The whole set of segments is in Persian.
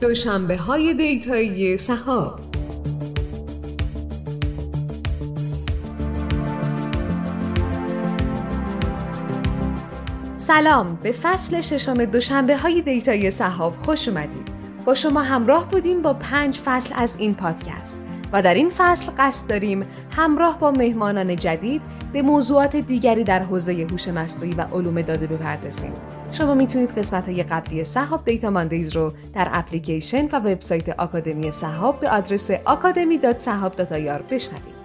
دوشنبه های دیتایی سهاب سلام به فصل ششم دوشنبه های دیتایی سهاب خوش اومدید. با شما همراه بودیم با پنج فصل از این پادکست و در این فصل قصد داریم همراه با مهمانان جدید به موضوعات دیگری در حوزه هوش مصنوعی و علوم داده بپردازیم. شما می‌تونید قسمت های قبلی سحاب Data Mondays رو در اپلیکیشن و وبسایت آکادمی سحاب به آدرس academy.sahab.ir بشنوید.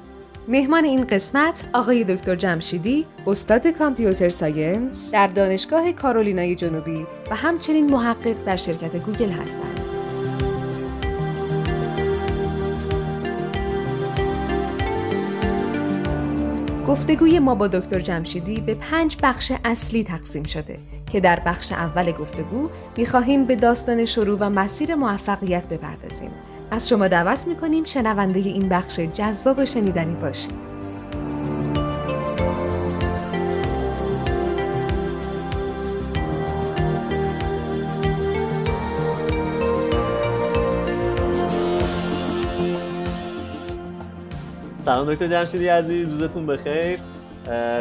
مهمان این قسمت آقای دکتر جمشیدی استاد computer science در دانشگاه کارولینای جنوبی و همچنین محقق در شرکت گوگل هستند. گفتگوی ما با دکتر جمشیدی به پنج بخش اصلی تقسیم شده که در بخش اول گفتگو می‌خواهیم به داستان شروع و مسیر موفقیت بپردازیم. از شما دعوت می‌کنیم شنونده این بخش جذاب و شنیدنی باشید. سلام دکتر جمشیدی عزیز روزتون بخیر.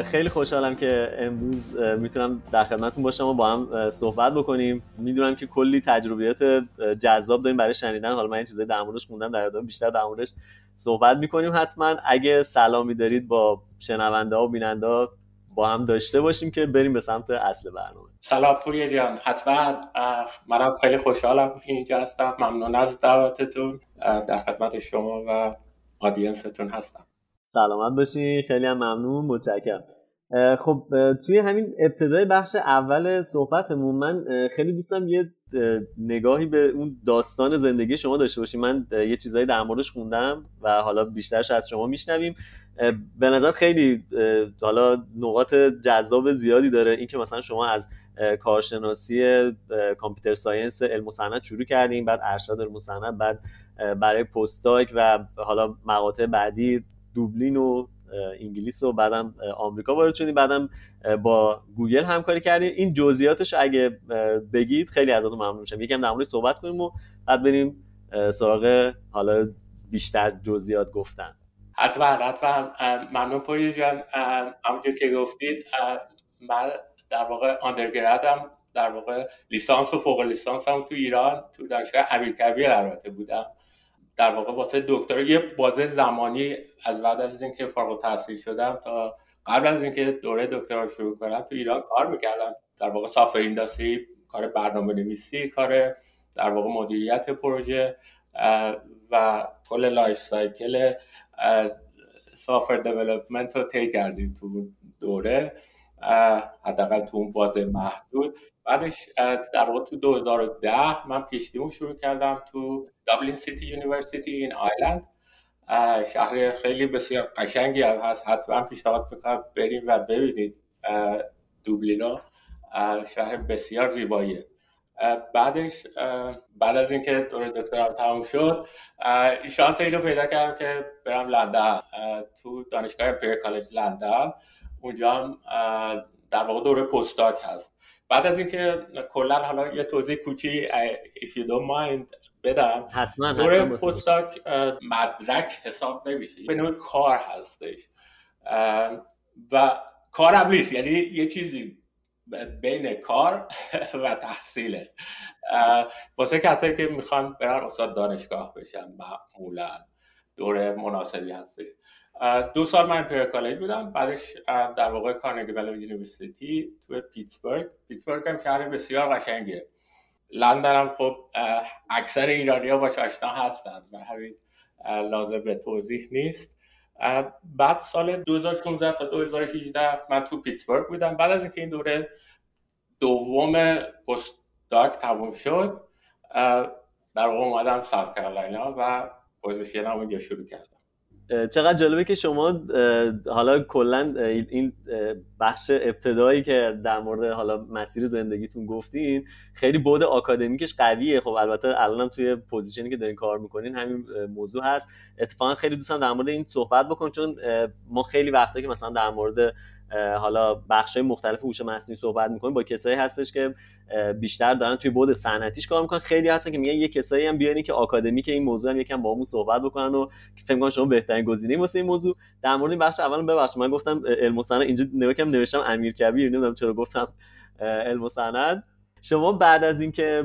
خیلی خوشحالم که امروز می‌تونم در خدمتتون باشم و با هم صحبت بکنیم. می‌دونم که کلی تجربیات جذاب داریم برای شنیدن. حالا من این چیزای در موردش در ادامه بیشتر در موردش صحبت می‌کنیم. حتما اگه سلامی دارید با شنونده و بیننده با هم داشته باشیم که بریم به سمت اصل برنامه. سلام پوری جان. حتما منم خیلی خوشحالم که اینجا هستم. ممنون از دعوتتون در خدمت شما و آدینستون هستم. سلامت باشی خیلی هم ممنون متشکرم. خب توی همین ابتدای بخش اول صحبتمون من خیلی دوستم یه نگاهی به اون داستان زندگی شما داشته باشیم من یه چیزایی در موردش خوندم و حالا بیشترش از شما میشنویم. به نظر خیلی حالا نقاط جذاب زیادی داره اینکه مثلا شما از کارشناسی computer science علم و شروع کردیم بعد ارشد علم و بعد برای postdoc و حالا مقاطع بعدی دوبلین و انگلیس و بعدم آمریکا وارد شدیم. بعدم با گوگل همکاری کردیم. این جزئیاتش اگه بگید خیلی ازتون ممنون میشم. یکم در صحبت کنیم و بعد بریم سراغ حالا بیشتر جزئیات گفتن. حتما حتما. ممنون پوری جان. همونجور که گفتید من در واقع undergrad م در واقع لیسانس و فوق لیسانس هم تو ایران تو دانشگاه امیرکبیر البته بودم. در واقع واسه دکتر یه بازه زمانی از بعد از اینکه فارغ التحصیل شدم تا قبل از اینکه دوره دکترا شروع کنم تو ایران کار می‌کردم. در واقع software industry کار برنامه نویسی کار در واقع مدیریت پروژه و کل life cycle software development رو طی کردیم تو دوره. حداقل تو اون بازه محدود. بعدش در واقع تو 2010 من PhD مو شروع کردم تو Dublin City University in Ireland شهر خیلی بسیار قشنگی هم هست. حتما پیشنهاد می‌کنم بریم و ببینید. دوبلینو شهر بسیار زیباییه. بعدش بعد از اینکه دوره دکترام تموم شد شانس اینو پیدا کردم که برم لندن. تو دانشگاه پیر کالج لندن. اونجا هم در واقع دوره پستاک هست. بعد از اینکه کلا حالا یه توضیح کوچی if you don't mind بدم. حتما دوره پستاک مدرک حساب نمیشه. به نوع کار هستش. و کار هم نیست. یعنی یه چیزی بین کار و تحصیله. واسه کسایی که می‌خوان برن استاد دانشگاه بشن معمولا. دوره مناسبی هستش. دو سال من Imperial College بودم. بعدش در واقع Carnegie Mellon University تو پیتسبورگ پیتسبورگ هم شهر بسیار قشنگه لندن هم خب اکثر ایرانی ها باش آشنا هستند و همین لازم به توضیح نیست. بعد سال 2016 تا 2018 من تو پیتسبورگ بودم. بعد از اینکه این دوره دوم postdoc تموم شد در واقع اومدم South و position اونجا شروع کردم. چقدر جالبه که شما حالا کلا این بخش ابتدایی که در مورد حالا مسیر زندگیتون گفتین خیلی بود آکادمیکش قویه. خب البته الانم توی position ی که دارین کار می‌کنین همین موضوع هست. اتفاقا خیلی دوستم در مورد این صحبت بکن چون ما خیلی وقتا که مثلا در مورد حالا بخش مختلف هوش مصنوعی صحبت می‌کنیم. با کسایی هستش که بیشتر دارن توی بود صنعتیش کار می‌کنن. خیلی هستن که میگن یه کسایی هم بیارین که آکادمی که این موضوع هم یکم با همون صحبت بکنن و فکر کنم شما بهترین گزینه واسه این موضوع. در مورد این بخش اول ببخشید من گفتم علم و اینجا نوشتم امیر کبیر نمی‌دونم چرا گفتم علم و شما بعد از اینکه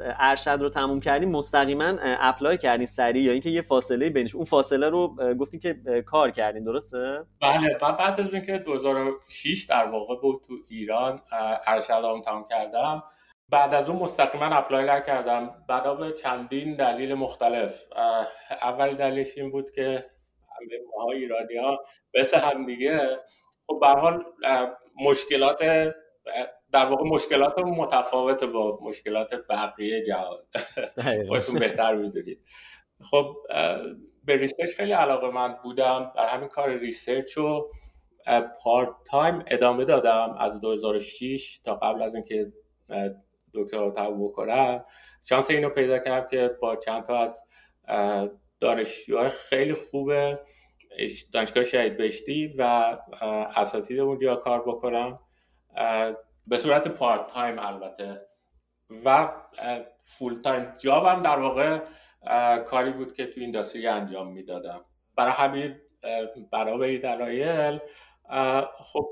ارشد رو تموم کردین مستقیما اپلای کردین سریع یا اینکه یه فاصله بینش. اون فاصله رو گفتین که کار کردین درسته؟ بله بعد از اینکه 2006 در واقع بود تو ایران ارشدام تموم کردم. بعد از اون مستقیما اپلای نکردم. بنا به چندین دلیل مختلف. اول دلیلش این بود که همه ماها ایرانی ها مثل هم دیگه. خب به حال مشکلات در واقع مشکلات متفاوت با مشکلات بقیه جهان. خودتون بهتر می‌دونید. خب به research خیلی علاقه‌مند بودم. در همین کار research رو part time ادامه دادم از 2006 تا قبل از اینکه دکترا رو بکنم. شانس اینو پیدا کردم که با چند تا از دانشجوهای خیلی خوب دانشگاه شهید بهشتی و اساتید اونجا کار بکنم. به صورت part time البته. و full time job م در واقع کاری بود که تو industry انجام می‌دادم. برای همین برای دلایل خب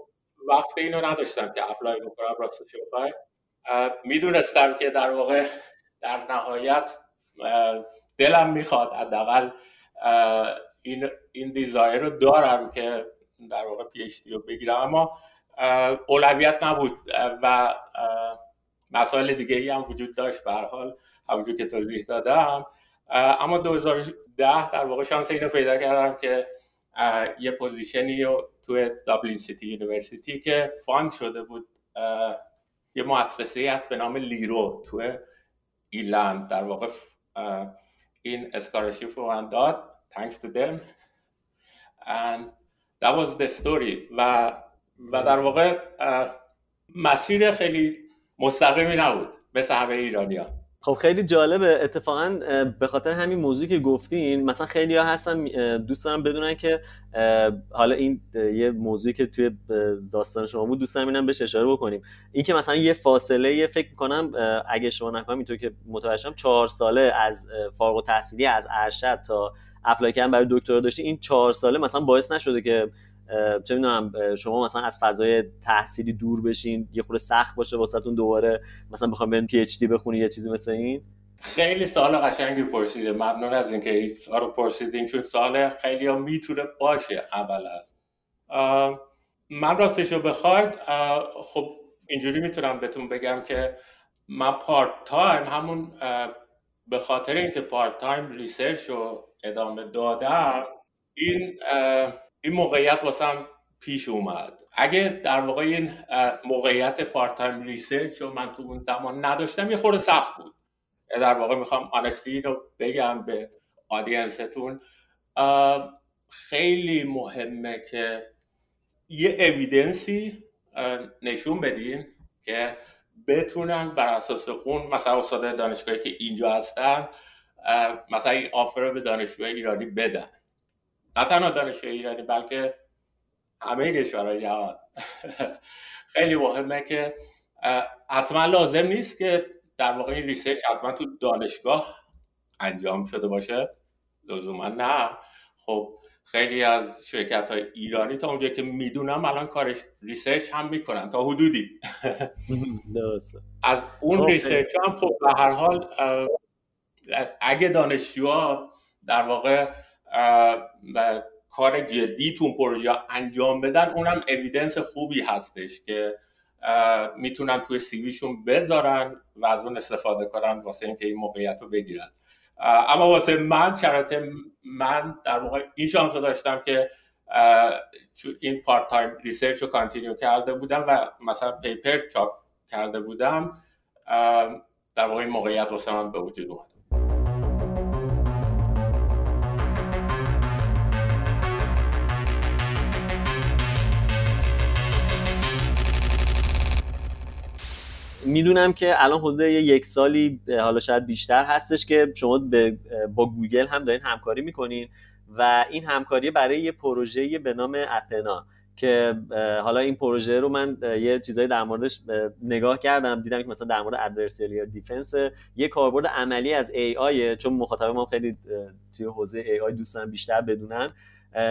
وقت اینو نداشتم که apply بکنم راستش بخوای. می‌دونستم که در واقع در نهایت دلم می‌خواد حداقل این این desire رو دارم که در واقع PhD رو بگیرم. اما اولویت نبود و مسائل دیگه ای هم وجود داشت. به هر حال همونجور که توضیح دادم. اما 2010 در واقع شانس اینو پیدا کردم که یه position ی رو توی Dublin City University که fund شده بود یه مؤسسه هست به نام Lero توی Ireland در واقع این scholarship رو داد. Thanks to them. And that was the story. و و در واقع مسیر خیلی مستقیمی نبود مثل همه ایرانیا خب خیلی جالبه. اتفاقا به خاطر همین موضوعی که گفتین مثلا خیلی ها هستن دوست دارم بدونن که حالا این یه موضوعی که توی داستان شما بود دوست دارم اینم بهش اشاره بکنیم. این که مثلا یه فاصله یه فکر کنم اگه شما نکنم اینطور که متوجهم چهار ساله از فارغ التحصیلی از ارشد تا apply کردن برای دکترا داشتی این چهار ساله مثلا باعث نشده که چه می‌دونم شما مثلا از فضای تحصیلی دور بشین یه خورده سخت باشه واسهتون دوباره مثلا بخوام برین PhD بخونی یه چیزی مثل این؟ خیلی سوال قشنگی پرسیده ممنون از اینکه این رو پرسیدین. چون سوال خیلی ها می‌تونه باشه اولا من راستش رو بخواید خب اینجوری می‌تونم بهتون بگم که من part time همون به خاطر اینکه part time research رو ادامه دادم این این موقعیت واسم پیش اومد. اگه در واقع این موقعیت part time research من تو اون زمان نداشتم یه خورده سخت بود. در واقع می‌خوام honesty رو بگم به audience تون خیلی مهمه که یه evidence ی نشون بدین که بتونن بر اساس اون مثلا استاد دانشگاهی که اینجا هستن مثلا این آفر به دانشجو ایرانی بدن. نه تنها دانشجو ایرانی بلکه همه کشورهای جهان. خیلی مهمه که حتما لازم نیست که در واقع این ریسرچ حتما تو دانشگاه انجام شده باشه. لزوما نه. خب خیلی از شرکت های ایرانی تا اونجا که می‌دونم الان کارش research هم می‌کنن تا حدودی. از اون research هم خب به هر حال اگه دانشجوها در واقع کار جدی تو پروژه انجام بدن اونم evidence خوبی هستش که می‌تونن توی CV شون بذارن و از اون استفاده کنن واسه اینکه این موقعیت رو بگیرن. اما واسه من شرایط من در واقع این شانس رو داشتم که این part time research رو continue کرده بودم و مثلا paper چاپ کرده بودم در واقع این موقعیت واسه من به وجود اومد. می‌دونم که الان حدود یک سالی حالا شاید بیشتر هستش که شما با گوگل هم دارین همکاری می‌کنین و این همکاری برای یه پروژه به نام Athena که حالا این پروژه رو من یه چیزایی در موردش نگاه کردم دیدم که مثلا در مورد adversary یا defense یه کاربرد عملی از AI چون مخاطب ما خیلی توی حوزه AI دوستان بیشتر بدونن.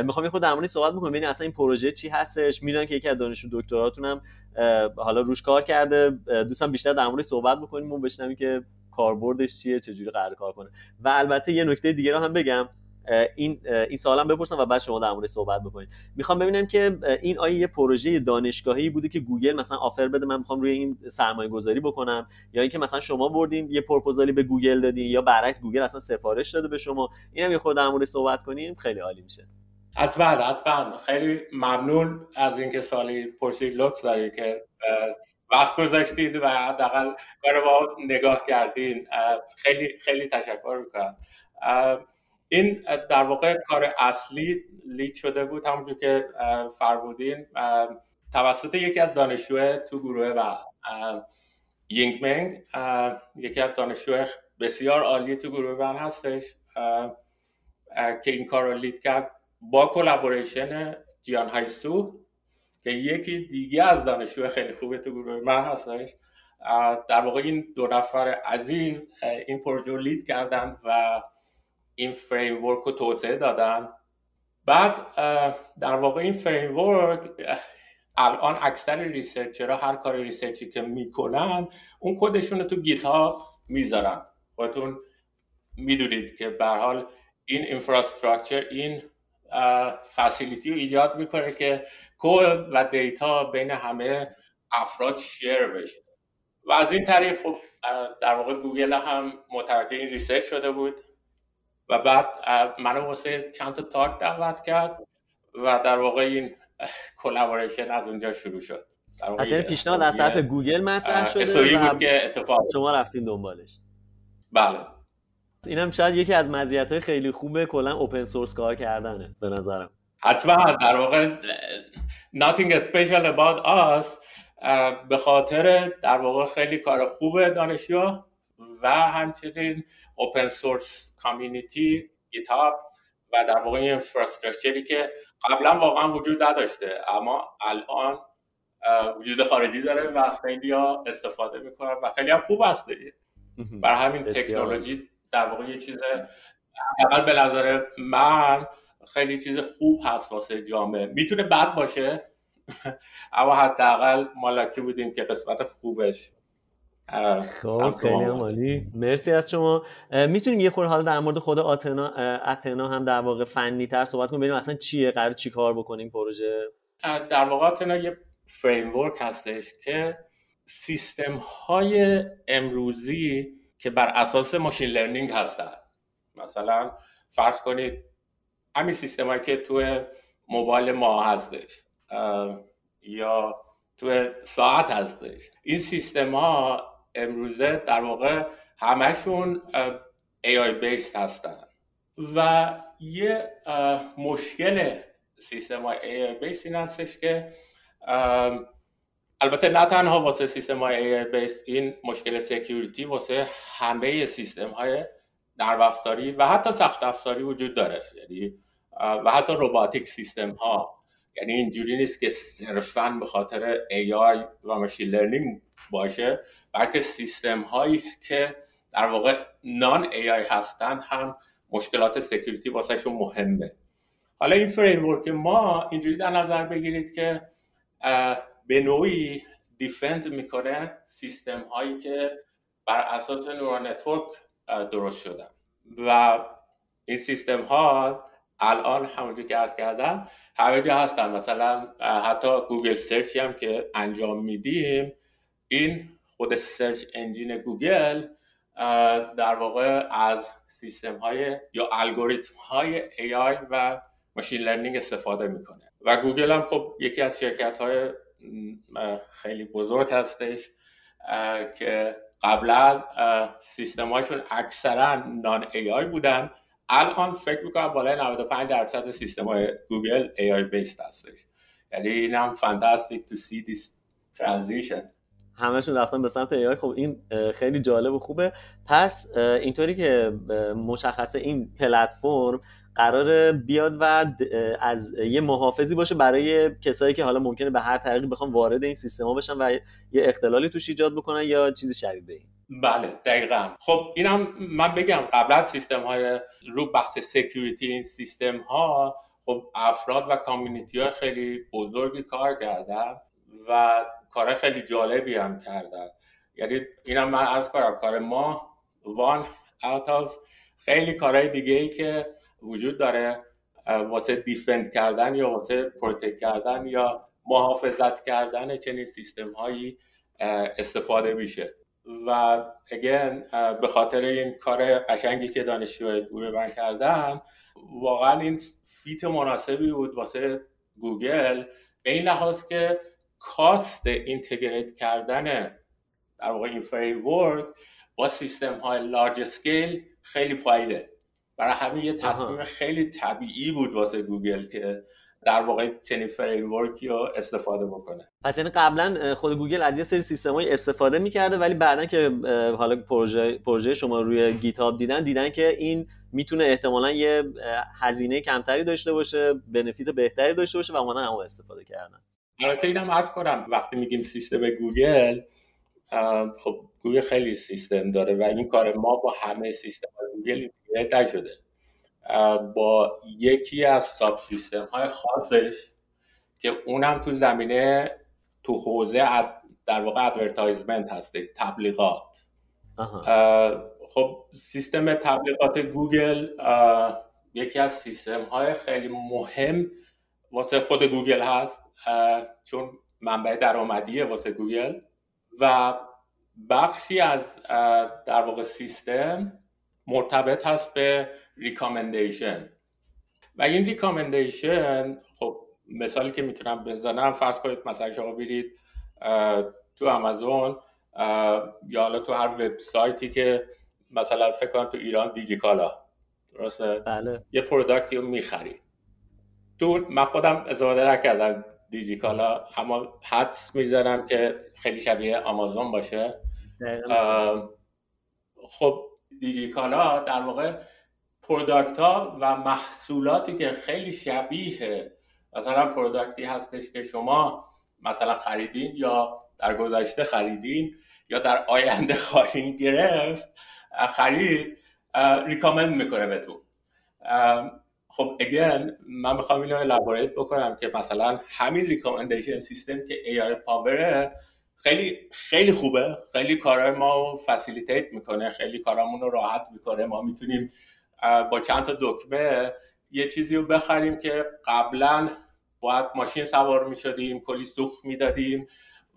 می‌خوام یه خورده در موردش صحبت بکنم ببینید اصلا این پروژه چی هستش. می‌دونن که یکی از دانشجو دکتراتونم حالا روش کار کرده. دوستان بیشتر در موردش صحبت بکنیم و بشنویم که کاربردش چیه چجوری قرار کار کنه. و البته یه نکته دیگه رو هم بگم. این این سوالم بپرسم و بعد شما در مورد صحبت بکنید. می‌خوام ببینم که این آیا یه پروژه دانشگاهی بوده که گوگل مثلا offer بده من می‌خوام روی این سرمایه گذاری بکنم. یا اینکه مثلا شما بردین یه پروپوزالی به گوگل دادین یا برعکس گوگل اصلا سفارش داده به شما. اینم یه خورده در مورد صحبت کنیم. خیلی عالی میشه. حتما حتما خیلی ممنون از اینکه سالی پرسید لطف داری که وقت گذاشتید و حداقل برای با نگاه کردین. خیلی خیلی تشکر می‌کنم. این در واقع کار اصلی لید شده بود همونجور که فرمودین. توسط یکی از دانشجوه تو گروه و یینگمنگ یکی از دانشجوه بسیار عالی تو گروه من هستش. که این کار رو lead کرد. با collaboration جیان هایسو که یکی دیگه از دانشجو خیلی خوبه تو گروه من هستش. در واقع این دو نفر عزیز این پروژه lead کردن و این framework رو توسعه دادن. بعد در واقع این framework الان اکثر researcher ها هر کار research ی که می‌کنن اون کدشون رو تو گیت هاب می‌ذارن. خودتون می‌دونید که به هر حال این infrastructure این facility رو ایجاد می‌کنه که کد و data بین همه افراد share بشه. و از این طریق خب در واقع گوگل هم متوجه این research شده بود و بعد منو واسه چند تا talk دعوت کرد و در واقع این collaboration از اونجا شروع شد. اصلا پیشنهاد از طرف گوگل مطرح شده بود که اتفاق شما رفتین دنبالش. بله. اینم شاید یکی از مزیت خیلی خوبه کلا اوپن سورس کار کردنه به نظرم. حتما. در واقع nothing special about us به خاطر در واقع خیلی کار خوبه دانشجو و همچنین اوپن سورس کامیونیتی گیتاب و در واقع این انفراستراکچری که قبلا واقعا وجود نداشته اما الان وجود خارجی داره و خیلی ها استفاده می‌کنن و خیلی هم خوب هست بر همین تکنولوژی در واقع یه چیز اول به نظر من خیلی چیز خوب هست واسه جامعه. می‌تونه بد باشه؟ اما حداقل مالاکی بودیم که قسمت خوبش خب خیلی مالی مرسی از شما. می‌تونیم یه خورده حالا در مورد خود آتنا اتنا هم در واقع فنی تر صحبت کنیم ببینیم اصلا چیه قرار چی کار بکنیم پروژه؟ در واقع آتنا یه فریم هستش که سیستم های امروزی که بر اساس ماشین لرنینگ هستن. مثلا فرض کنید همین سیستم که توی موبایل ما هستش یا توی ساعت هستش. این سیستم ها امروزه در واقع همشون AI based هستن. و یه مشکل سیستم های AI based این هستش که البته نه تنها واسه سیستم های AI based این مشکل security واسه همه سیستم های نرم افزاری و حتی سخت افزاری وجود داره. یعنی و حتی robotic system ها. یعنی اینجوری نیست که صرفا به خاطر AI و machine learning باشه بلکه سیستم هایی که در واقع non AI هستند هم مشکلات security واسهشون مهمه. حالا این framework ما اینجوری در نظر بگیرید که به نوعی defend می‌کنه سیستم هایی که بر اساس neural network درست شدن. و این سیستم ها الان همونجور که عرض کردم همه جا هستن. مثلا حتی گوگل search ی هم که انجام میدیم این خود search engine گوگل در واقع از سیستم های یا الگوریتم های AI و machine learning استفاده می‌کنه. و گوگل هم خب یکی از شرکت های خیلی بزرگ هستش که قبلا سیستم هاشون اکثرا non AI بودن. الان فکر می‌کنم بالای 95 درصد سیستم های گوگل AI based هستش. یعنی اینم fantastic to see this transition همشون رفتن به سمت AI خب این خیلی جالب و خوبه. پس اینطوری که مشخصه این پلتفرم قرار بیاد و از یه محافظی باشه برای کسایی که حالا ممکنه به هر طریقی بخوام وارد این سیستما بشن و یه اختلالی توش ایجاد بکنن یا چیزی شبیه این. بله دقیقا. خب اینم من بگم قبل از سیستم های رو بحث security این سیستم ها خب افراد و community ها خیلی بزرگی کار کردن و کار خیلی جالبی هم کردن. یعنی اینم من عرض کنم کار ما one out of خیلی کارهای دیگه ای که وجود داره واسه defend کردن یا واسه protect کردن یا محافظت کردن چنین سیستم هایی استفاده میشه. و again به خاطر این کار قشنگی که دانشجوهای گروه من کردن واقعا این fit مناسبی بود واسه گوگل به این لحاظ که cost integrate کردن در واقع این framework با سیستم های large scale خیلی پایینه. برای همین یه تصمیم خیلی طبیعی بود واسه گوگل که در واقع چنین framework ی رو استفاده بکنه. پس یعنی قبلا خود گوگل از یه سری سیستمایی استفاده می‌کرده ولی بعدا که حالا پروژه پروژه شما روی گیت‌هاب دیدن دیدن که این می‌تونه احتمالا یه هزینه کمتری داشته باشه benefit بهتری داشته باشه و اومدن همو استفاده کردن. البته اینم عرض کنم وقتی میگیم سیستم گوگل خب گوگل خیلی سیستم داره و این کار ما با همه سیستم گوگل شده. با یکی از subsystem های خاصش که اونم تو زمینه تو حوزه در واقع advertisement هستش تبلیغات. خب سیستم تبلیغات گوگل یکی از سیستم های خیلی مهم واسه خود گوگل هست چون منبع درآمدیه واسه گوگل. و بخشی از در واقع سیستم مرتبط هست به recommendation و این recommendation خب مثالی که می‌تونم بزنم فرض کنید مثلا شما برید تو آمازون یا حالا تو هر وبسایتی که مثلا فکر کنم تو ایران دیجیکالا. درسته؟ بله. یه product ی رو می‌خری. تو من خودم استفاده نکردم دیجیکالا اما حدس می‌زنم که خیلی شبیه آمازون باشه. خب دیجیکالا در واقع product ها و محصولاتی که خیلی شبیه مثلا product ی هستش که شما مثلا خریدین یا در گذشته خریدین یا در آینده خواهیم گرفت خرید recommend می‌کنه بهتون. خب again من می‌خوام اینو elaborate بکنم که مثلا همین recommendation system که AI power ه خیلی خیلی خوبه. خیلی کارهای ما facilitate می‌کنه. خیلی کارامون رو راحت می‌کنه. ما می‌تونیم با چند تا دکمه یه چیزی رو بخریم که قبلا باید ماشین سوار می‌شدیم کلی سوخت می‌دادیم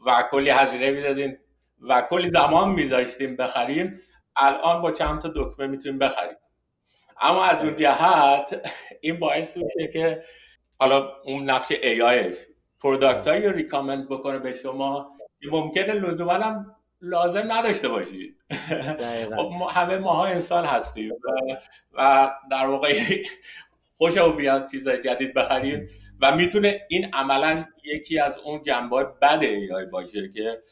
و کلی هزینه می‌دادیم و کلی زمان میذاشتیم بخریم. الان با چند تا دکمه می‌تونیم بخریم. اما از اون جهت این باعث میشه که حالا اون نقش آیش پروداکت رو ریکامند بکنه به شما. ممکنه لزوما هم لازم نداشته باشید خب همه ماها انسان هستیم و, در واقع خوش بیاد چیزای جدید بخریم و می‌تونه این عملا یکی از اون جنبه بد ای باشه که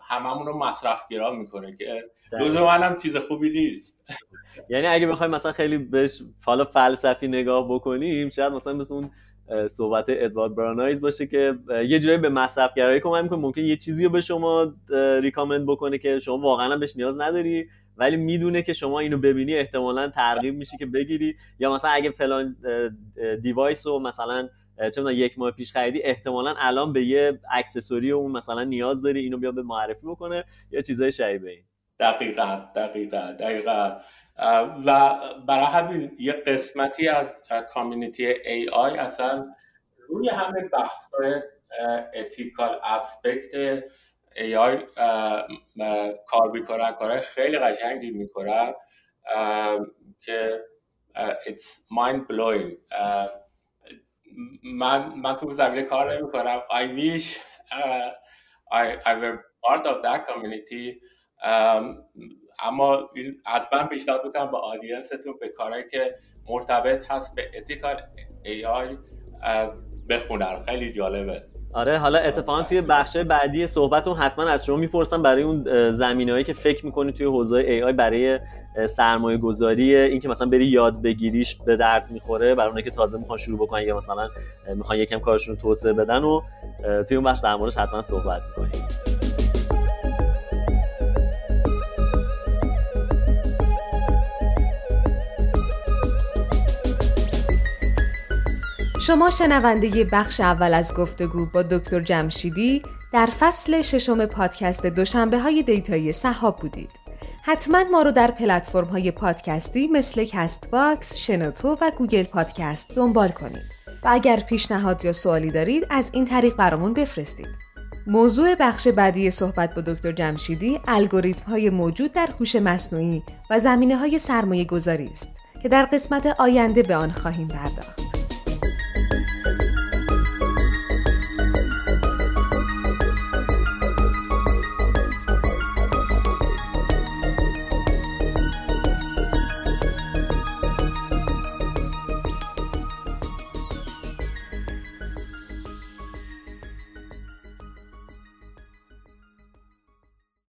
هممون رو مصرفگرا می‌کنه که لزوما هم چیز خوبی نیست. یعنی اگه بخوایم مثلا خیلی بهش حالا فلسفی نگاه بکنیم شاید مثلا مثل اون صحبت ادوارد برانایز باشه که یه جوری به مصرفگرایی کمک می‌کنه. ممکن یه چیزی رو به شما recommend بکنه که شما واقعا بهش نیاز نداری ولی می‌دونه که شما اینو ببینی احتمالا ترغیب میشی که بگیری. یا مثلا اگه فلان device رو مثلا چه یک ماه پیش خریدی احتمالا الان به یه accessory اون مثلا نیاز داری اینو بیا به معرفی بکنه یا چیزای شبیه این. دقیقا دقیقا دقیقا. و برای همین یه قسمتی از community AI اصلا روی همین بحث ethical aspect AI کار می‌کنن کارهای خیلی قشنگی می‌کنن که it's mind blowing من من تو زمینه کار نمی کنم I wish uh, I, I were part of that community. اما حتما پیشنهاد می‌کنم به audience تون به کارهایی که مرتبط هست به ethical ای آی بخونن. خیلی جالبه. آره حالا اتفاقا توی بخش بعدی صحبتون حتما از شما می‌پرسم برای اون زمینه‌ای که فکر می‌کنی توی حوزه ای آی برای سرمایه گذاری این که مثلا بری یاد بگیریش به درد می‌خوره برای اونایی که تازه می‌خوان شروع بکنن یا مثلا می‌خوان یکم کارشون رو توسعه بدن و توی اون بخش در موردش حتما صحبت می‌کنیم. شما شنونده بخش اول از گفتگو با دکتر جمشیدی در فصل ششم پادکست دوشنبه های دیتایی صحاب بودید. حتما ما رو در پلتفرم های پادکستی مثل کست باکس، شنوتو و گوگل پادکست دنبال کنید. و اگر پیشنهاد یا سوالی دارید از این طریق برامون بفرستید. موضوع بخش بعدی صحبت با دکتر جمشیدی الگوریتم های موجود در هوش مصنوعی و زمینه های سرمایه گذاری است که در قسمت آینده به آن خواهیم پرداخت.